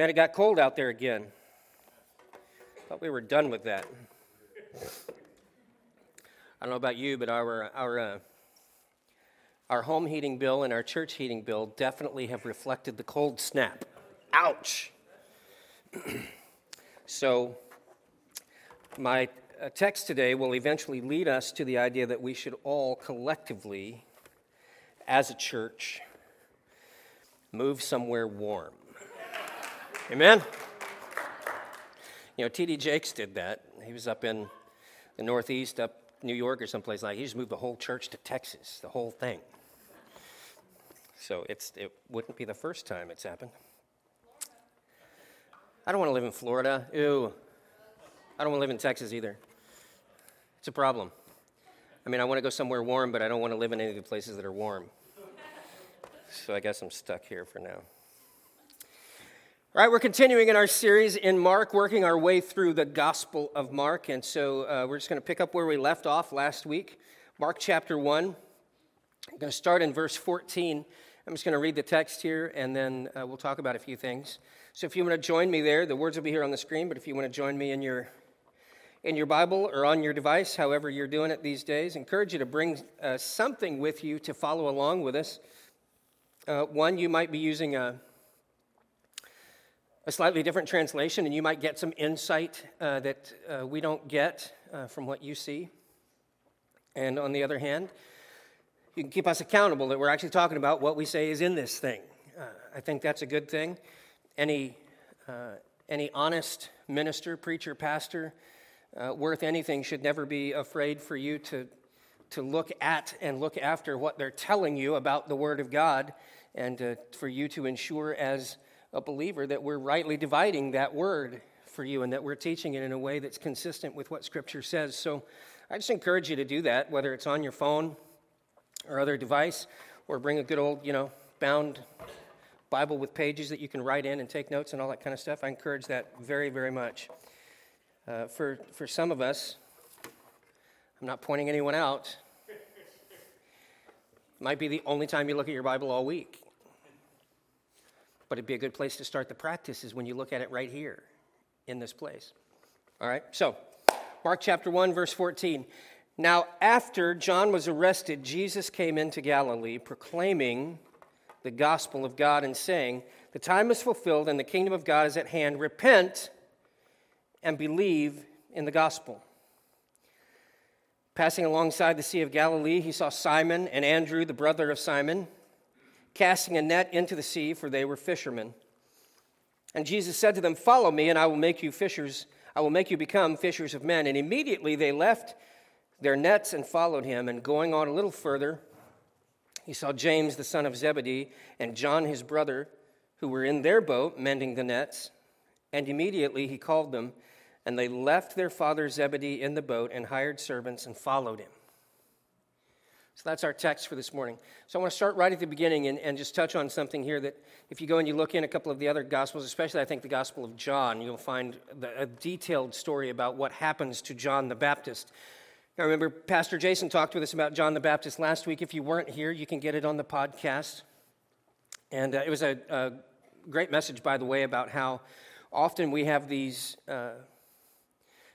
Man, it got cold out there again. Thought we were done with that. I don't know about you, but our, our, uh, our home heating bill and our church heating bill definitely have reflected the cold snap. Ouch! so, my uh, text today will eventually lead us to the idea that we should all collectively, as a church, move somewhere warm. Amen? You know, T.D. Jakes did that. He was up in the Northeast, up New York or someplace like. He just moved the whole church to Texas, the whole thing. So it's it wouldn't be the first time it's happened. I don't want to live in Florida. Ew. I don't want to live in Texas either. It's a problem. I mean, I want to go somewhere warm, but I don't want to live in any of the places that are warm. So I guess I'm stuck here for now. All right, we're continuing in our series in Mark, working our way through the Gospel of Mark. And so uh, we're just going to pick up where we left off last week. Mark chapter 1. I'm going to start in verse 14. I'm just going to read the text here and then uh, we'll talk about a few things. So if you want to join me there, the words will be here on the screen, but if you want to join me in your in your Bible or on your device, however you're doing it these days, I encourage you to bring uh, something with you to follow along with us. Uh, one, you might be using a a slightly different translation, and you might get some insight uh, that uh, we don't get uh, from what you see. And on the other hand, you can keep us accountable that we're actually talking about what we say is in this thing. Uh, I think that's a good thing. Any, uh, any honest minister, preacher, pastor uh, worth anything should never be afraid for you to, to look at and look after what they're telling you about the Word of God and for you to ensure as a believer that we're rightly dividing that word for you and that we're teaching it in a way that's consistent with what Scripture says. So I just encourage you to do that, whether it's on your phone or other device, or bring a good old, you know, bound Bible with pages that you can write in and take notes and all that kind of stuff. I encourage that very, very much. Uh, for, for some of us, I'm not pointing anyone out. Might be the only time you look at your Bible all week. But it'd be a good place to start the practice is when you look at it right here in this place. All right, so Mark chapter 1, verse 14. Now, after John was arrested, Jesus came into Galilee proclaiming the gospel of God and saying, The time is fulfilled and the kingdom of God is at hand. Repent and believe in the gospel. Passing alongside the Sea of Galilee, he saw Simon and Andrew, the brother of Simon casting a net into the sea, for they were fishermen. And Jesus said to them, Follow me, and I will make you fishers. I will make you become fishers of men. And immediately they left their nets and followed him. And going on a little further, he saw James, the son of Zebedee, and John, his brother, who were in their boat mending the nets. And immediately he called them, and they left their father Zebedee in the boat and hired servants and followed him. So that's our text for this morning. So I want to start right at the beginning and, and just touch on something here that if you go and you look in a couple of the other Gospels, especially I think the Gospel of John, you'll find the, a detailed story about what happens to John the Baptist. I remember Pastor Jason talked with us about John the Baptist last week. If you weren't here, you can get it on the podcast. And uh, it was a, a, great message, by the way, about how often we have these. Uh,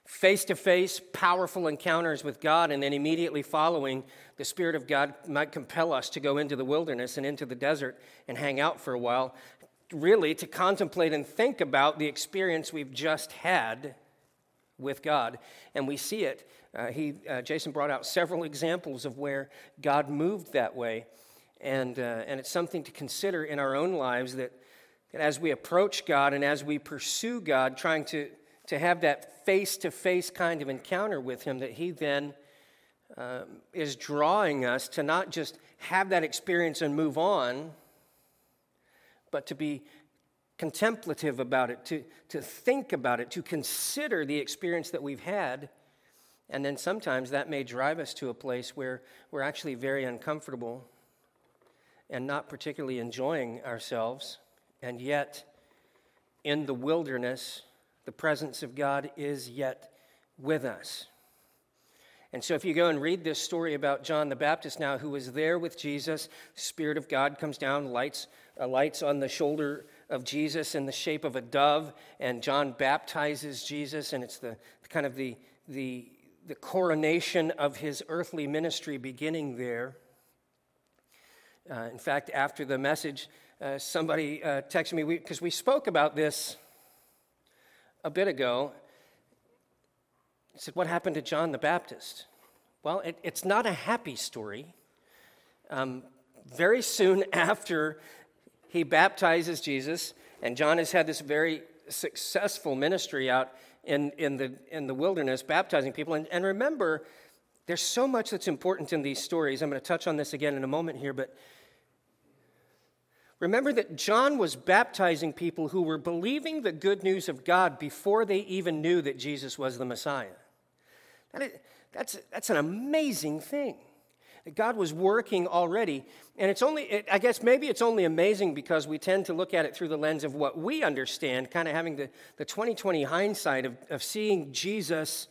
face to face, powerful encounters with God, and then immediately following, the Spirit of God might compel us to go into the wilderness and into the desert and hang out for a while, really to contemplate and think about the experience we've just had with God. And we see it. Uh, he, uh, Jason brought out several examples of where God moved that way. And, uh, and it's something to consider in our own lives that, that as we approach God and as we pursue God, trying to to have that face to face kind of encounter with Him, that He then um, is drawing us to not just have that experience and move on, but to be contemplative about it, to, to think about it, to consider the experience that we've had. And then sometimes that may drive us to a place where we're actually very uncomfortable and not particularly enjoying ourselves. And yet, in the wilderness, the presence of God is yet with us. And so, if you go and read this story about John the Baptist now, who was there with Jesus, Spirit of God comes down, lights, uh, lights on the shoulder of Jesus in the shape of a dove, and John baptizes Jesus, and it's the kind of the, the, the coronation of his earthly ministry beginning there. Uh, in fact, after the message, uh, somebody uh, texted me because we, we, spoke about this a bit ago. He said, What happened to John the Baptist? Well, it, it's not a happy story. Um, very soon after he baptizes Jesus, and John has had this very successful ministry out in, in, the, in the wilderness, baptizing people. And, and remember, there's so much that's important in these stories. I'm going to touch on this again in a moment here, but remember that John was baptizing people who were believing the good news of God before they even knew that Jesus was the Messiah. That is, that's, that's an amazing thing. God was working already. And it's only, it, I guess maybe it's only amazing because we tend to look at it through the lens of what we understand, kind of having the, the 2020 hindsight of, of seeing Jesus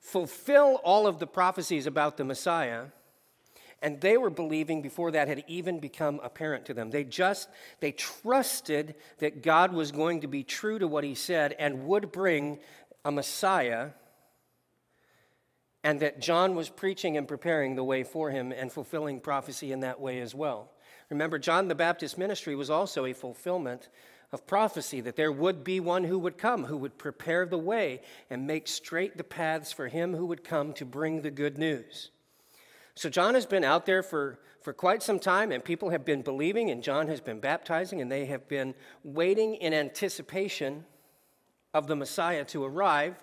fulfill all of the prophecies about the Messiah. And they were believing before that had even become apparent to them. They just, they trusted that God was going to be true to what he said and would bring a Messiah and that John was preaching and preparing the way for him and fulfilling prophecy in that way as well. Remember, John the Baptist ministry was also a fulfillment of prophecy that there would be one who would come, who would prepare the way and make straight the paths for him who would come to bring the good news. So, John has been out there for, for quite some time, and people have been believing, and John has been baptizing, and they have been waiting in anticipation of the Messiah to arrive.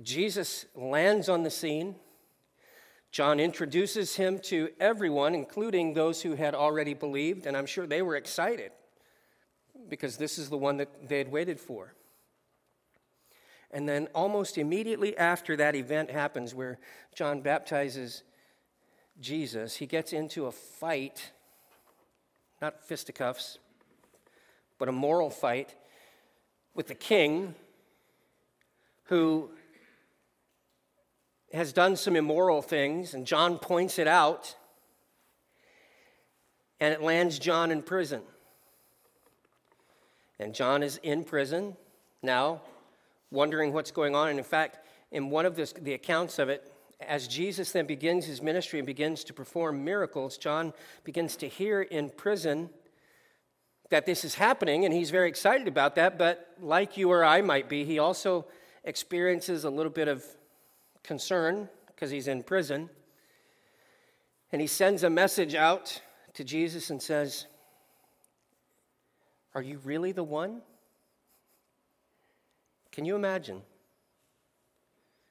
Jesus lands on the scene. John introduces him to everyone, including those who had already believed, and I'm sure they were excited because this is the one that they had waited for. And then, almost immediately after that event happens, where John baptizes Jesus, he gets into a fight, not fisticuffs, but a moral fight with the king who has done some immoral things, and John points it out, and it lands John in prison. And John is in prison now, wondering what's going on. And in fact, in one of this, the accounts of it, as Jesus then begins his ministry and begins to perform miracles, John begins to hear in prison that this is happening, and he's very excited about that. But like you or I might be, he also experiences a little bit of concern because he's in prison. And he sends a message out to Jesus and says, Are you really the one? Can you imagine?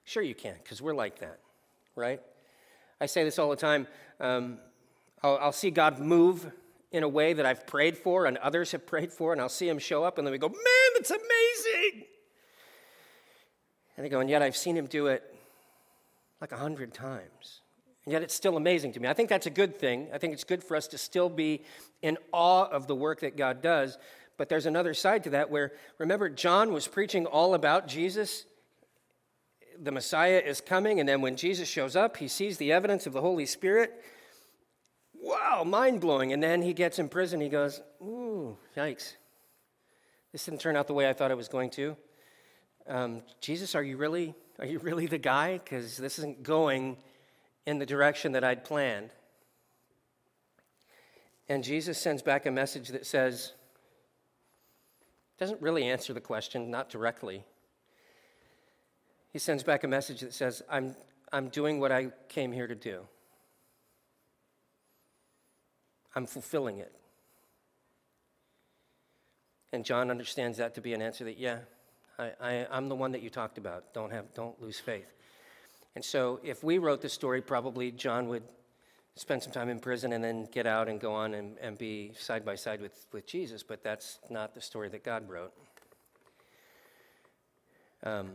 Sure, you can, because we're like that, right? I say this all the time. Um, I'll, I'll see God move in a way that I've prayed for and others have prayed for, and I'll see him show up, and then we go, Man, that's amazing! And they go, And yet I've seen him do it like a hundred times. And yet it's still amazing to me. I think that's a good thing. I think it's good for us to still be in awe of the work that God does. But there's another side to that where, remember, John was preaching all about Jesus. The Messiah is coming, and then when Jesus shows up, he sees the evidence of the Holy Spirit. Wow, mind blowing. And then he gets in prison. He goes, Ooh, yikes. This didn't turn out the way I thought it was going to. Um, Jesus, are you really are you really the guy? Because this isn't going in the direction that I'd planned. And Jesus sends back a message that says, doesn't really answer the question, not directly. He sends back a message that says, I'm, I'm doing what I came here to do. I'm fulfilling it. And John understands that to be an answer that, yeah, I, I, am the one that you talked about. Don't, have, don't lose faith. And so, if we wrote the story, probably John would spend some time in prison and then get out and go on and, and be side by side with, with Jesus, but that's not the story that God wrote. Um,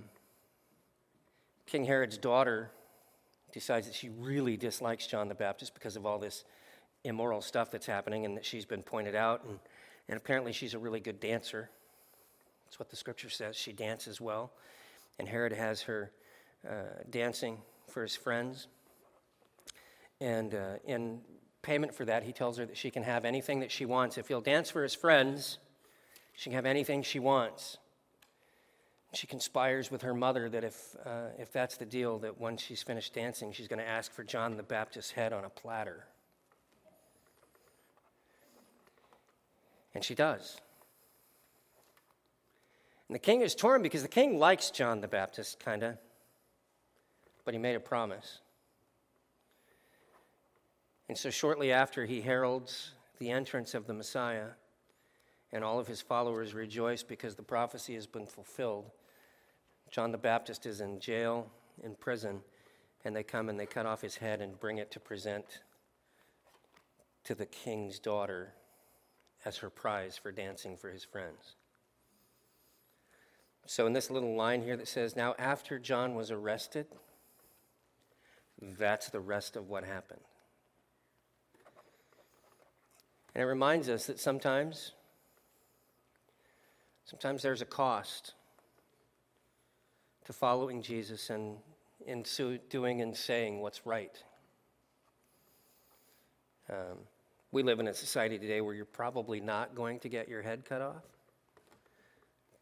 King Herod's daughter decides that she really dislikes John the Baptist because of all this immoral stuff that's happening and that she's been pointed out. And, and apparently, she's a really good dancer. That's what the scripture says. She dances well. And Herod has her uh, dancing for his friends. And uh, in payment for that, he tells her that she can have anything that she wants. If he'll dance for his friends, she can have anything she wants. She conspires with her mother that if, uh, if that's the deal, that once she's finished dancing, she's going to ask for John the Baptist's head on a platter. And she does. And the king is torn because the king likes John the Baptist, kind of, but he made a promise. And so, shortly after, he heralds the entrance of the Messiah, and all of his followers rejoice because the prophecy has been fulfilled. John the Baptist is in jail, in prison, and they come and they cut off his head and bring it to present to the king's daughter as her prize for dancing for his friends. So, in this little line here that says, Now after John was arrested, that's the rest of what happened. And it reminds us that sometimes, sometimes there's a cost to following Jesus and in so doing and saying what's right. Um, we live in a society today where you're probably not going to get your head cut off,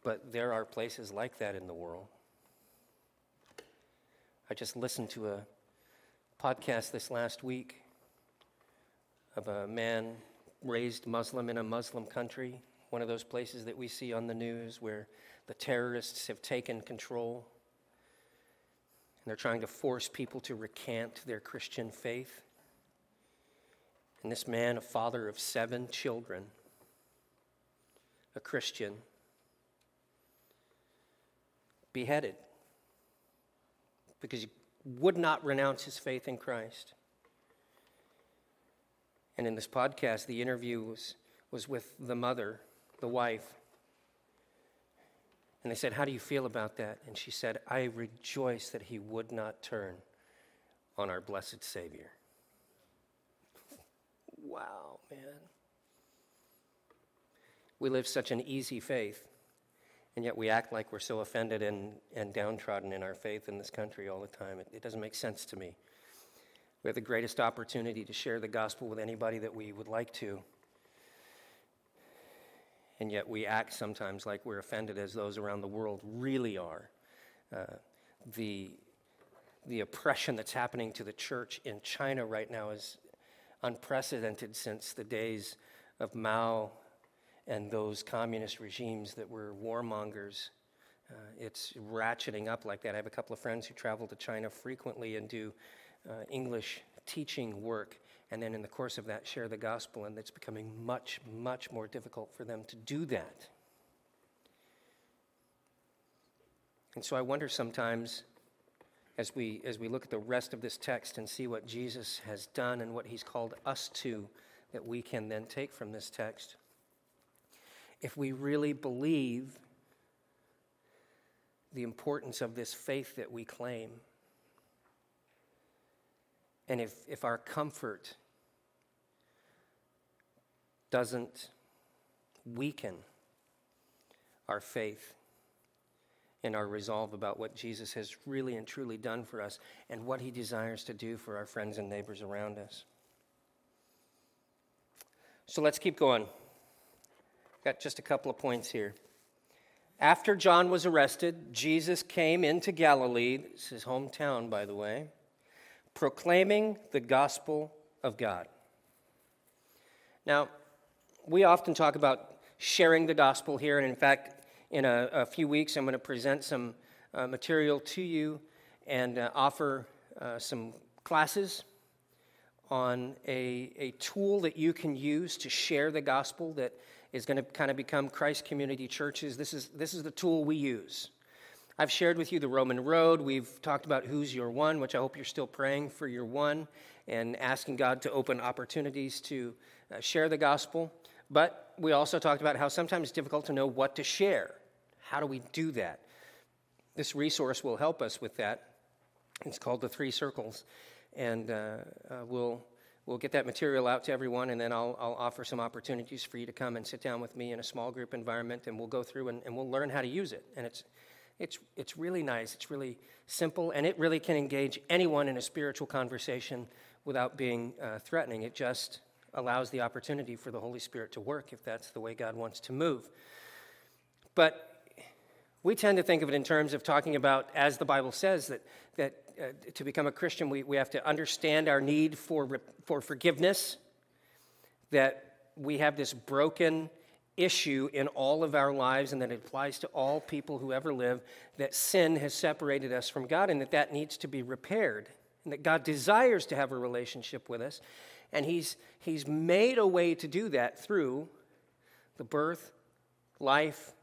but there are places like that in the world. I just listened to a podcast this last week of a man raised Muslim in a Muslim country, one of those places that we see on the news where the terrorists have taken control and they're trying to force people to recant their Christian faith. And this man, a father of seven children, a Christian, beheaded because he would not renounce his faith in Christ. And in this podcast, the interview was, was with the mother, the wife, and they said, How do you feel about that? And she said, I rejoice that he would not turn on our blessed Savior. wow, man. We live such an easy faith, and yet we act like we're so offended and, and downtrodden in our faith in this country all the time. It, it doesn't make sense to me. We have the greatest opportunity to share the gospel with anybody that we would like to and yet we act sometimes like we're offended as those around the world really are. Uh, the, the oppression that's happening to the church in China right now is unprecedented since the days of Mao and those communist regimes that were warmongers. Uh, it's ratcheting up like that. I have a couple of friends who travel to China frequently and do uh, English teaching work and then in the course of that share the gospel, and it's becoming much, much more difficult for them to do that. And so I wonder sometimes, as we, as we look at the rest of this text and see what Jesus has done and what he's called us to, that we can then take from this text, if we really believe the importance of this faith that we claim and if, if our comfort doesn't weaken our faith and our resolve about what Jesus has really and truly done for us and what he desires to do for our friends and neighbors around us. So let's keep going. Got just a couple of points here. After John was arrested, Jesus came into Galilee, this is his hometown, by the way, proclaiming the gospel of God. Now, we often talk about sharing the gospel here, and in fact, in a, a few weeks, I'm going to present some uh, material to you and uh, offer uh, some classes on a, a tool that you can use to share the gospel that is going to kind of become Christ Community Churches. This is, this is the tool we use. I've shared with you the Roman road. We've talked about who's your one, which I hope you're still praying for your one and asking God to open opportunities to uh, share the gospel. But we also talked about how sometimes it's difficult to know what to share. How do we do that? This resource will help us with that. It's called the Three Circles. And uh, uh, we'll, we'll get that material out to everyone, and then I'll, I'll offer some opportunities for you to come and sit down with me in a small group environment, and we'll go through and, and we'll learn how to use it. And it's, it's, it's really nice, it's really simple, and it really can engage anyone in a spiritual conversation without being uh, threatening. It just allows the opportunity for the Holy Spirit to work if that's the way God wants to move. But we tend to think of it in terms of talking about, as the Bible says, that, that uh, to become a Christian, we, we have to understand our need for, for forgiveness, that we have this broken issue in all of our lives and that it applies to all people who ever live that sin has separated us from God and that that needs to be repaired. And that God desires to have a relationship with us. And he's he's made a way to do that through the birth, life,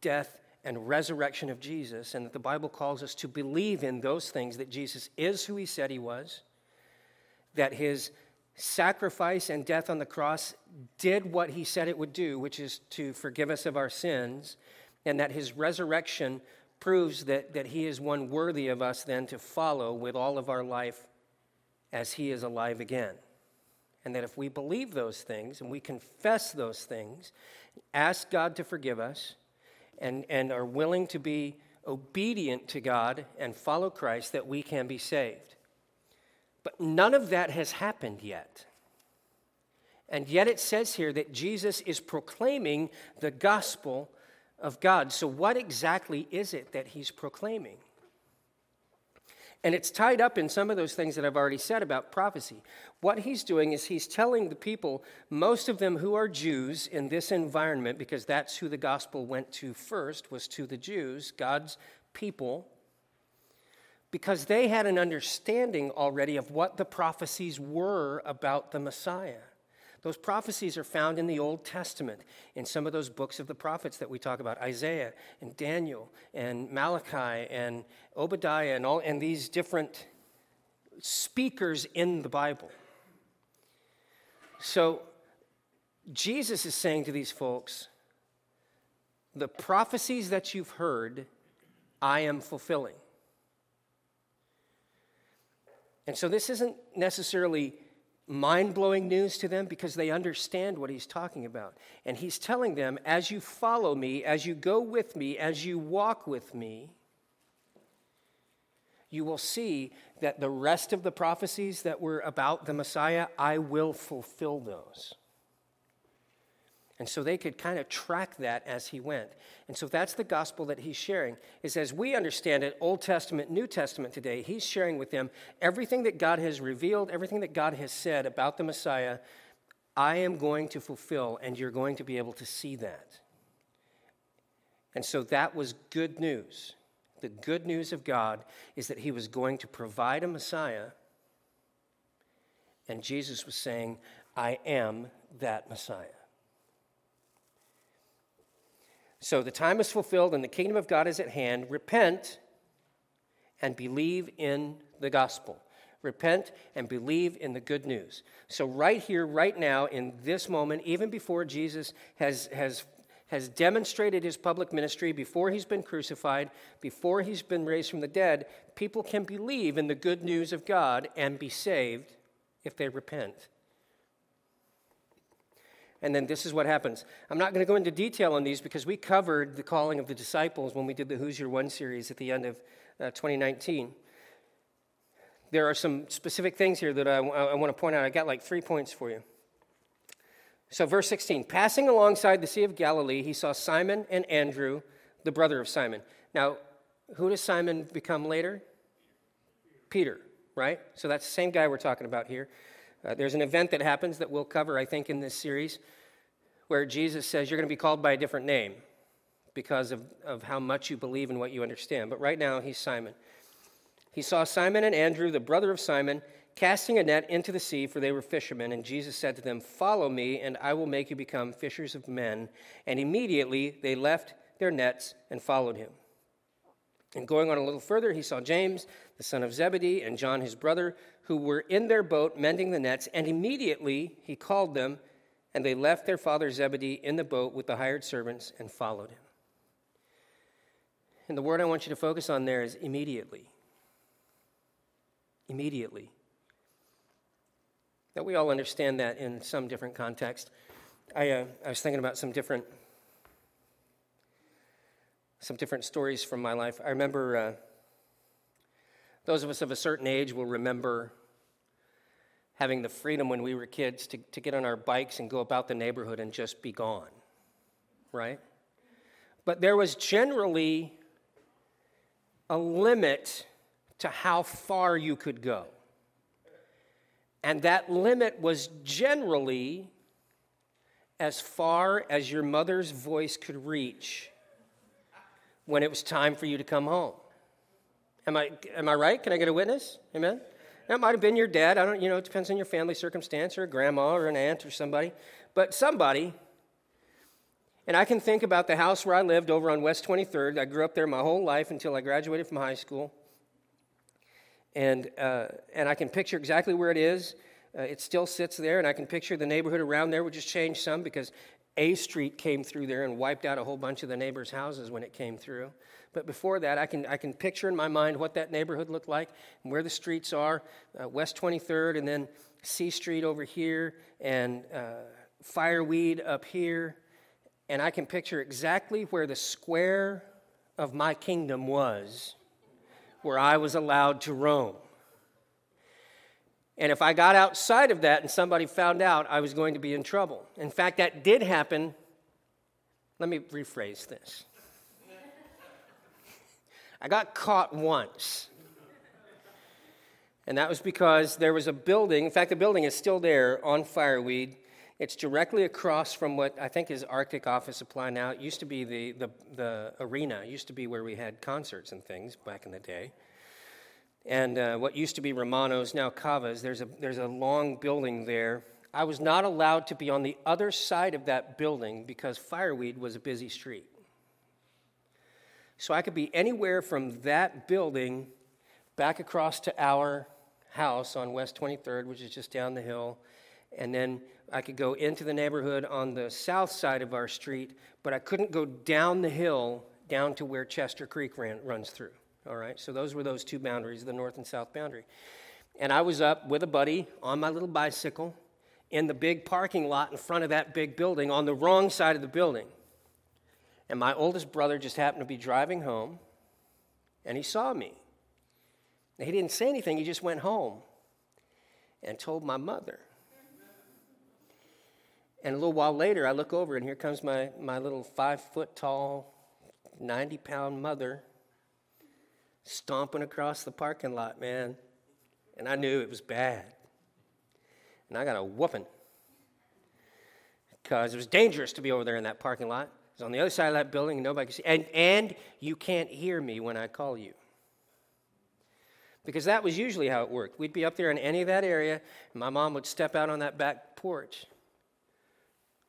death and resurrection of Jesus. And that the Bible calls us to believe in those things that Jesus is who he said he was that his sacrifice and death on the cross did what he said it would do, which is to forgive us of our sins, and that his resurrection proves that, that he is one worthy of us then to follow with all of our life as he is alive again. And that if we believe those things and we confess those things, ask God to forgive us, and, and are willing to be obedient to God and follow Christ, that we can be saved. But none of that has happened yet. And yet it says here that Jesus is proclaiming the gospel of God. So, what exactly is it that he's proclaiming? And it's tied up in some of those things that I've already said about prophecy. What he's doing is he's telling the people, most of them who are Jews in this environment, because that's who the gospel went to first, was to the Jews, God's people, because they had an understanding already of what the prophecies were about the Messiah. Those prophecies are found in the Old Testament, in some of those books of the prophets that we talk about Isaiah and Daniel and Malachi and Obadiah and, all, and these different speakers in the Bible. So Jesus is saying to these folks, the prophecies that you've heard, I am fulfilling. And so this isn't necessarily mind blowing news to them because they understand what he's talking about. And he's telling them, as you follow me, as you go with me, as you walk with me, you will see that the rest of the prophecies that were about the Messiah, I will fulfill those. And so they could kind of track that as he went. And so that's the gospel that he's sharing. Is as we understand it, Old Testament, New Testament today, he's sharing with them everything that God has revealed, everything that God has said about the Messiah, I am going to fulfill, and you're going to be able to see that. And so that was good news. The good news of God is that he was going to provide a Messiah, and Jesus was saying, I am that Messiah. So the time is fulfilled and the kingdom of God is at hand. Repent and believe in the gospel. Repent and believe in the good news. So, right here, right now, in this moment, even before Jesus has, has, has demonstrated his public ministry, before he's been crucified, before he's been raised from the dead, people can believe in the good news of God and be saved if they repent. And then this is what happens. I'm not going to go into detail on these because we covered the calling of the disciples when we did the Who's Your One series at the end of uh, 2019. There are some specific things here that I, I want to point out. I got like three points for you. So, verse 16 Passing alongside the Sea of Galilee, he saw Simon and Andrew, the brother of Simon. Now, who does Simon become later? Peter, right? So, that's the same guy we're talking about here. Uh, there's an event that happens that we'll cover, I think, in this series, where Jesus says you're going to be called by a different name because of, of how much you believe and what you understand. But right now, he's Simon. He saw Simon and Andrew, the brother of Simon, casting a net into the sea, for they were fishermen. And Jesus said to them, Follow me, and I will make you become fishers of men. And immediately they left their nets and followed him. And going on a little further, he saw James, the son of Zebedee, and John, his brother, who were in their boat mending the nets. And immediately he called them, and they left their father Zebedee in the boat with the hired servants and followed him. And the word I want you to focus on there is immediately. Immediately. Now, we all understand that in some different context. I, uh, I was thinking about some different some different stories from my life. I remember uh, those of us of a certain age will remember having the freedom when we were kids to, to get on our bikes and go about the neighborhood and just be gone, right? But there was generally a limit to how far you could go. And that limit was generally as far as your mother's voice could reach when it was time for you to come home. Am I, am I right? Can I get a witness? Amen? That might have been your dad. I don't, you know, it depends on your family circumstance or a grandma or an aunt or somebody. But somebody. And I can think about the house where I lived over on West 23rd. I grew up there my whole life until I graduated from high school. And, uh, and I can picture exactly where it is. Uh, it still sits there, and I can picture the neighborhood around there, which has changed some because A Street came through there and wiped out a whole bunch of the neighbors' houses when it came through. But before that, I can, I can picture in my mind what that neighborhood looked like and where the streets are uh, West 23rd, and then C Street over here, and uh, Fireweed up here. And I can picture exactly where the square of my kingdom was, where I was allowed to roam. And if I got outside of that and somebody found out, I was going to be in trouble. In fact, that did happen. Let me rephrase this. I got caught once. And that was because there was a building, in fact, the building is still there on Fireweed. It's directly across from what I think is Arctic Office Supply now. It used to be the, the, the arena, it used to be where we had concerts and things back in the day and uh, what used to be Romano's, now Cava's. There's a, there's a long building there. I was not allowed to be on the other side of that building because Fireweed was a busy street. So I could be anywhere from that building back across to our house on West 23rd, which is just down the hill. And then I could go into the neighborhood on the south side of our street, but I couldn't go down the hill down to where Chester Creek ran, runs through. All right, so those were those two boundaries, the north and south boundary. And I was up with a buddy on my little bicycle in the big parking lot in front of that big building on the wrong side of the building. And my oldest brother just happened to be driving home and he saw me. he didn't say anything, he just went home and told my mother. And a little while later, I look over and here comes my, my little five foot tall, 90 pound mother stomping across the parking lot, man. And I knew it was bad. And I got a whooping because it was dangerous to be over there in that parking lot. It was on the other side of that building, and nobody could see. And, and you can't hear me when I call you. Because that was usually how it worked. We'd be up there in any of that area, and my mom would step out on that back porch.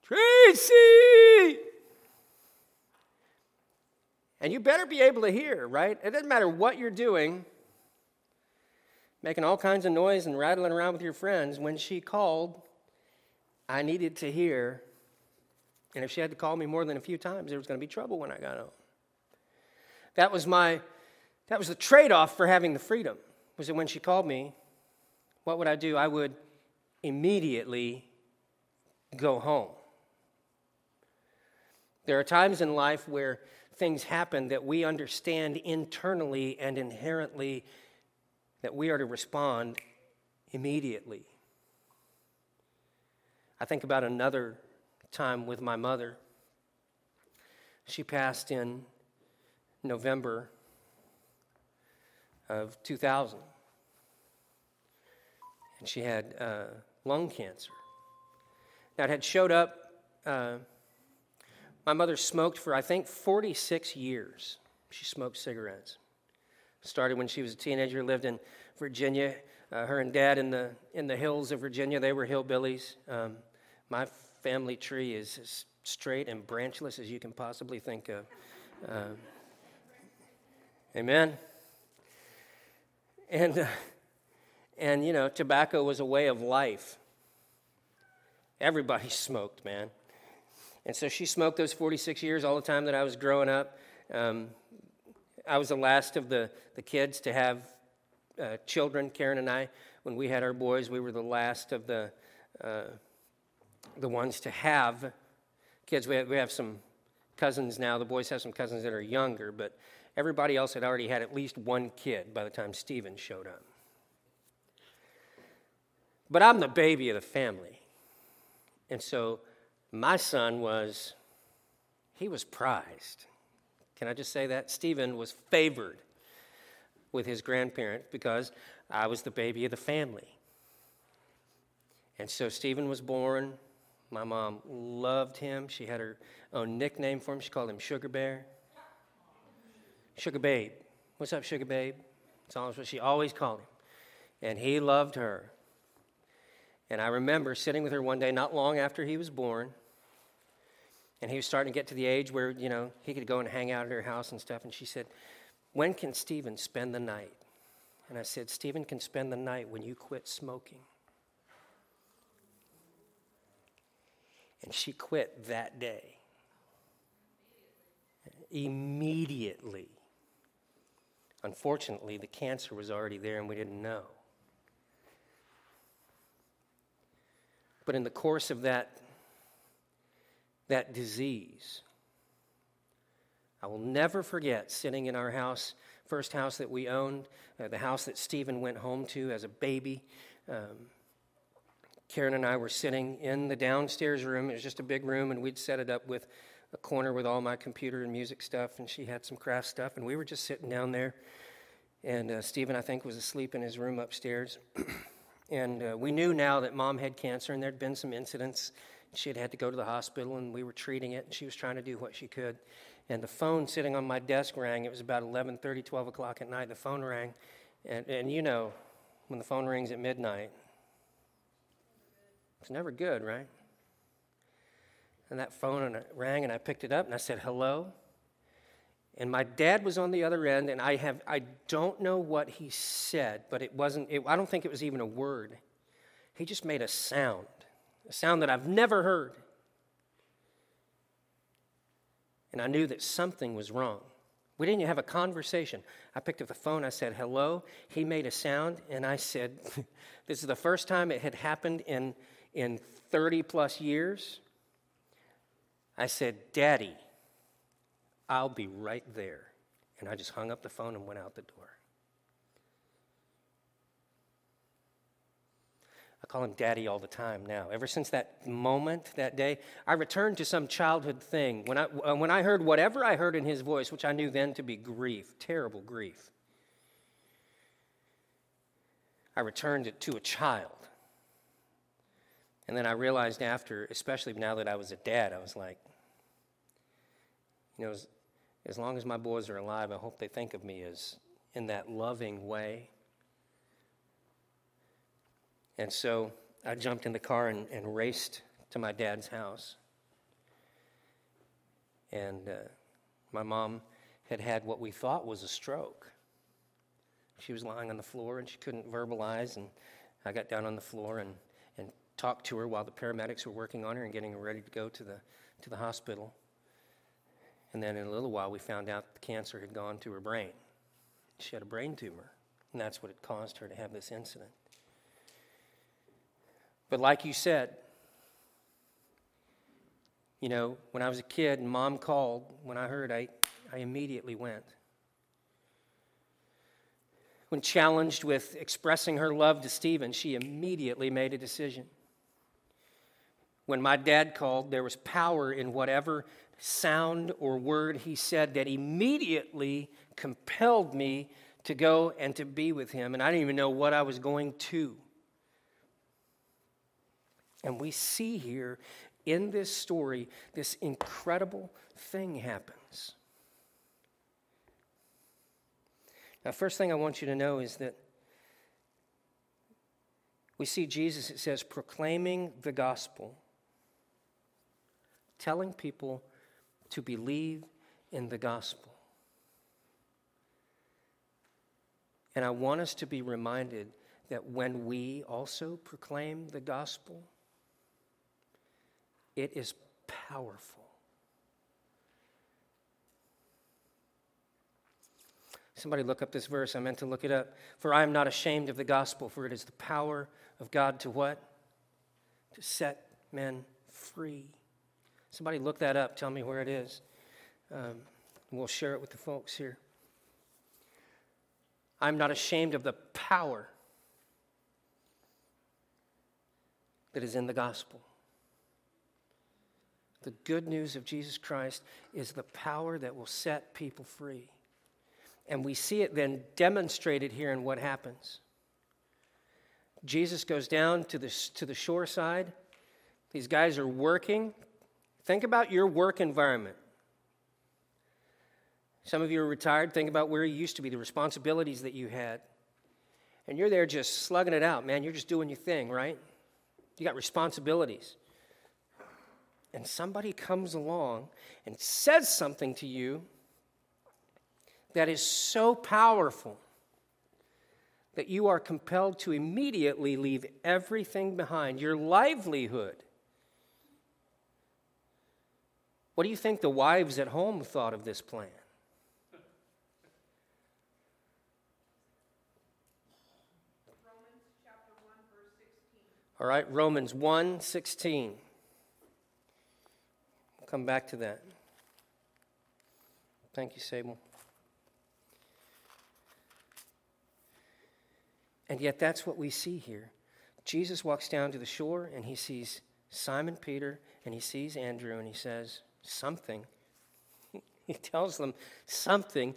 Tracy! And you better be able to hear, right? It doesn't matter what you're doing, making all kinds of noise and rattling around with your friends. When she called, I needed to hear. And if she had to call me more than a few times, there was going to be trouble when I got home. That was my that was the trade-off for having the freedom. Was that when she called me, what would I do? I would immediately go home. There are times in life where things happen that we understand internally and inherently that we are to respond immediately. I think about another time with my mother. She passed in November of 2000. And she had uh, lung cancer. Now, it had showed up. Uh, my mother smoked for, I think, 46 years. She smoked cigarettes. Started when she was a teenager, lived in Virginia. Uh, her and dad in the, in the hills of Virginia, they were hillbillies. Um, my family tree is as straight and branchless as you can possibly think of. Uh, amen. And, uh, and, you know, tobacco was a way of life. Everybody smoked, man. And so she smoked those 46 years all the time that I was growing up. Um, I was the last of the, the kids to have uh, children, Karen and I. When we had our boys, we were the last of the, uh, the ones to have kids. We have, we have some cousins now. The boys have some cousins that are younger, but everybody else had already had at least one kid by the time Stephen showed up. But I'm the baby of the family. And so my son was, he was prized. Can I just say that? Stephen was favored with his grandparents because I was the baby of the family. And so Stephen was born. My mom loved him. She had her own nickname for him. She called him Sugar Bear. Sugar Babe. What's up, Sugar Babe? That's what she always called him. And he loved her. And I remember sitting with her one day, not long after he was born, and he was starting to get to the age where, you know, he could go and hang out at her house and stuff. And she said, When can Stephen spend the night? And I said, Stephen can spend the night when you quit smoking. And she quit that day. Immediately. Unfortunately, the cancer was already there and we didn't know. But in the course of that, that disease, I will never forget sitting in our house, first house that we owned, uh, the house that Stephen went home to as a baby. Um, Karen and I were sitting in the downstairs room. It was just a big room, and we'd set it up with a corner with all my computer and music stuff, and she had some craft stuff, and we were just sitting down there. And uh, Stephen, I think, was asleep in his room upstairs. And uh, we knew now that mom had cancer, and there'd been some incidents. She had had to go to the hospital, and we were treating it, and she was trying to do what she could. And the phone sitting on my desk rang. It was about 11:30, 12 o'clock at night. The phone rang, and, and you know, when the phone rings at midnight, it's never good, right? And that phone rang, and I picked it up, and I said, "Hello." And my dad was on the other end, and I, have, I don't know what he said, but it wasn't, it, I don't think it was even a word. He just made a sound, a sound that I've never heard. And I knew that something was wrong. We didn't have a conversation. I picked up the phone, I said, hello. He made a sound, and I said, this is the first time it had happened in, in 30 plus years. I said, Daddy. I'll be right there. And I just hung up the phone and went out the door. Call him daddy all the time now. Ever since that moment, that day, I returned to some childhood thing. When I, uh, when I heard whatever I heard in his voice, which I knew then to be grief, terrible grief, I returned it to a child. And then I realized after, especially now that I was a dad, I was like, you know, as long as my boys are alive, I hope they think of me as in that loving way. And so I jumped in the car and, and raced to my dad's house. And uh, my mom had had what we thought was a stroke. She was lying on the floor and she couldn't verbalize. And I got down on the floor and, and talked to her while the paramedics were working on her and getting her ready to go to the, to the hospital. And then in a little while, we found out the cancer had gone to her brain. She had a brain tumor, and that's what had caused her to have this incident. But like you said, you know, when I was a kid and mom called, when I heard, I, I immediately went. When challenged with expressing her love to Stephen, she immediately made a decision. When my dad called, there was power in whatever sound or word he said that immediately compelled me to go and to be with him. And I didn't even know what I was going to. And we see here in this story, this incredible thing happens. Now, first thing I want you to know is that we see Jesus, it says, proclaiming the gospel, telling people to believe in the gospel. And I want us to be reminded that when we also proclaim the gospel, it is powerful. Somebody look up this verse. I meant to look it up. For I am not ashamed of the gospel, for it is the power of God to what? To set men free. Somebody look that up. Tell me where it is. Um, we'll share it with the folks here. I'm not ashamed of the power that is in the gospel. The good news of Jesus Christ is the power that will set people free. And we see it then demonstrated here in what happens. Jesus goes down to the, to the shore side. These guys are working. Think about your work environment. Some of you are retired. Think about where you used to be, the responsibilities that you had. And you're there just slugging it out, man. You're just doing your thing, right? You got responsibilities. And somebody comes along and says something to you that is so powerful that you are compelled to immediately leave everything behind, your livelihood. What do you think the wives at home thought of this plan? All right, Romans 1 16. Come back to that. Thank you, Sable. And yet, that's what we see here. Jesus walks down to the shore and he sees Simon Peter and he sees Andrew and he says, Something. he tells them, Something.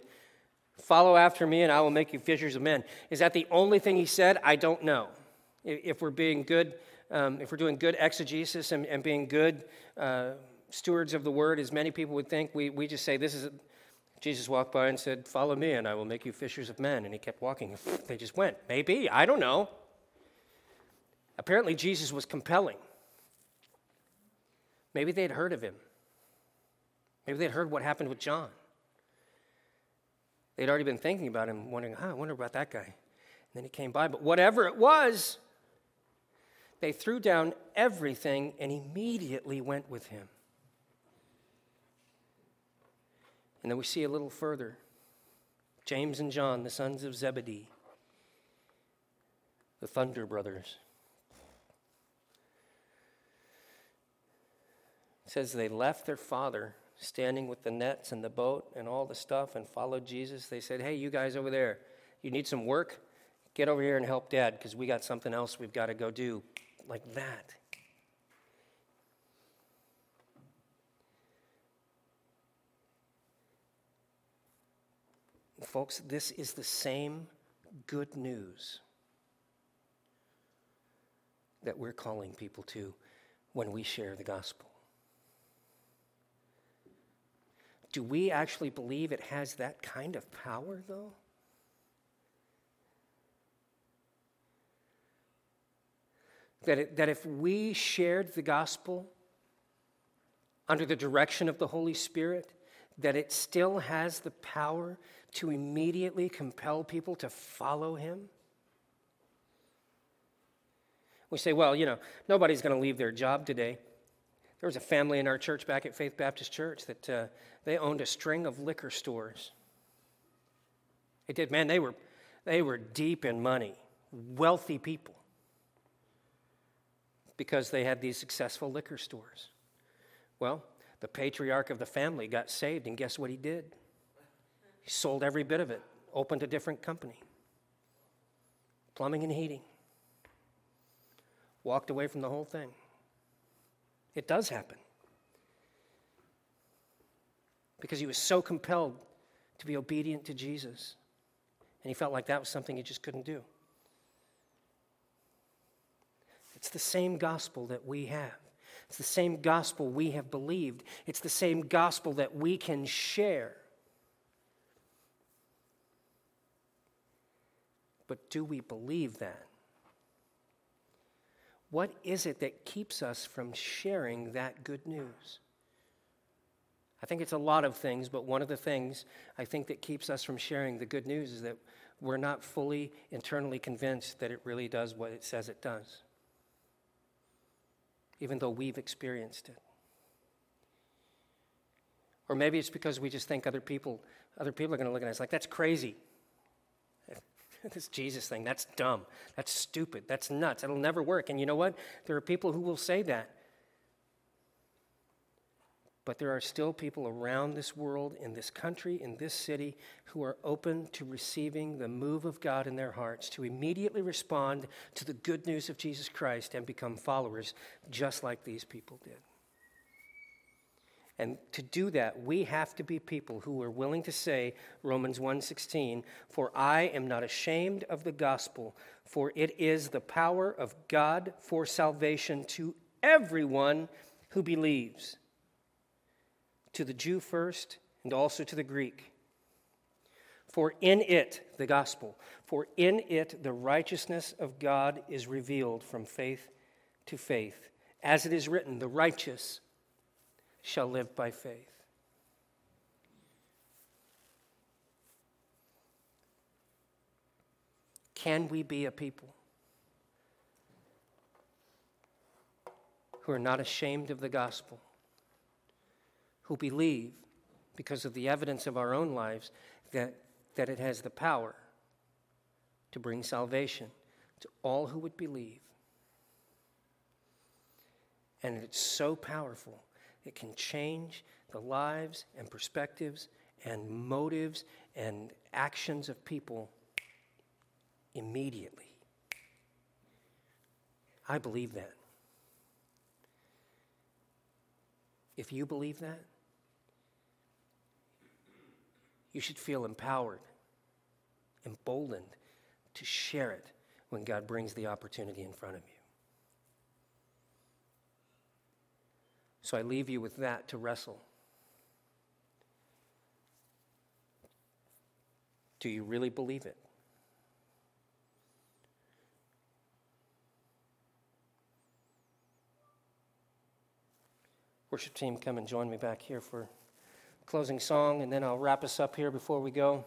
Follow after me and I will make you fishers of men. Is that the only thing he said? I don't know if we're being good, um, if we're doing good exegesis and, and being good uh, stewards of the word, as many people would think, we, we just say, This is, a, Jesus walked by and said, Follow me, and I will make you fishers of men. And he kept walking. They just went. Maybe. I don't know. Apparently, Jesus was compelling. Maybe they'd heard of him. Maybe they'd heard what happened with John. They'd already been thinking about him, wondering, huh, I wonder about that guy. And then he came by. But whatever it was, they threw down everything and immediately went with him. And then we see a little further James and John, the sons of Zebedee, the Thunder Brothers. It says they left their father standing with the nets and the boat and all the stuff and followed Jesus. They said, Hey, you guys over there, you need some work? Get over here and help dad because we got something else we've got to go do like that. Folks, this is the same good news that we're calling people to when we share the gospel. Do we actually believe it has that kind of power, though? That, it, that if we shared the gospel under the direction of the Holy Spirit, that it still has the power to immediately compel people to follow him? We say, well, you know, nobody's going to leave their job today. There was a family in our church back at Faith Baptist Church that uh, they owned a string of liquor stores. It did, man, they were, they were deep in money, wealthy people because they had these successful liquor stores. Well, the patriarch of the family got saved, and guess what he did? He sold every bit of it, opened a different company plumbing and heating. Walked away from the whole thing. It does happen. Because he was so compelled to be obedient to Jesus. And he felt like that was something he just couldn't do. It's the same gospel that we have. It's the same gospel we have believed. It's the same gospel that we can share. But do we believe that? What is it that keeps us from sharing that good news? I think it's a lot of things, but one of the things I think that keeps us from sharing the good news is that we're not fully internally convinced that it really does what it says it does even though we've experienced it. Or maybe it's because we just think other people, other people are going to look at us like, that's crazy. this Jesus thing, that's dumb. That's stupid. That's nuts. It'll never work. And you know what? There are people who will say that. But there are still people around this world, in this country, in this city, who are open to receiving the move of God in their hearts, to immediately respond to the good news of Jesus Christ and become followers, just like these people did. And to do that, we have to be people who are willing to say Romans 1:16, "For I am not ashamed of the gospel, for it is the power of God for salvation to everyone who believes." To the Jew first and also to the Greek. For in it, the gospel, for in it the righteousness of God is revealed from faith to faith. As it is written, the righteous shall live by faith. Can we be a people who are not ashamed of the gospel? Who believe, because of the evidence of our own lives, that, that it has the power to bring salvation to all who would believe. And it's so powerful, it can change the lives and perspectives and motives and actions of people immediately. I believe that. If you believe that, you should feel empowered, emboldened to share it when God brings the opportunity in front of you. So I leave you with that to wrestle. Do you really believe it? Worship team, come and join me back here for closing song, and then I'll wrap us up here before we go.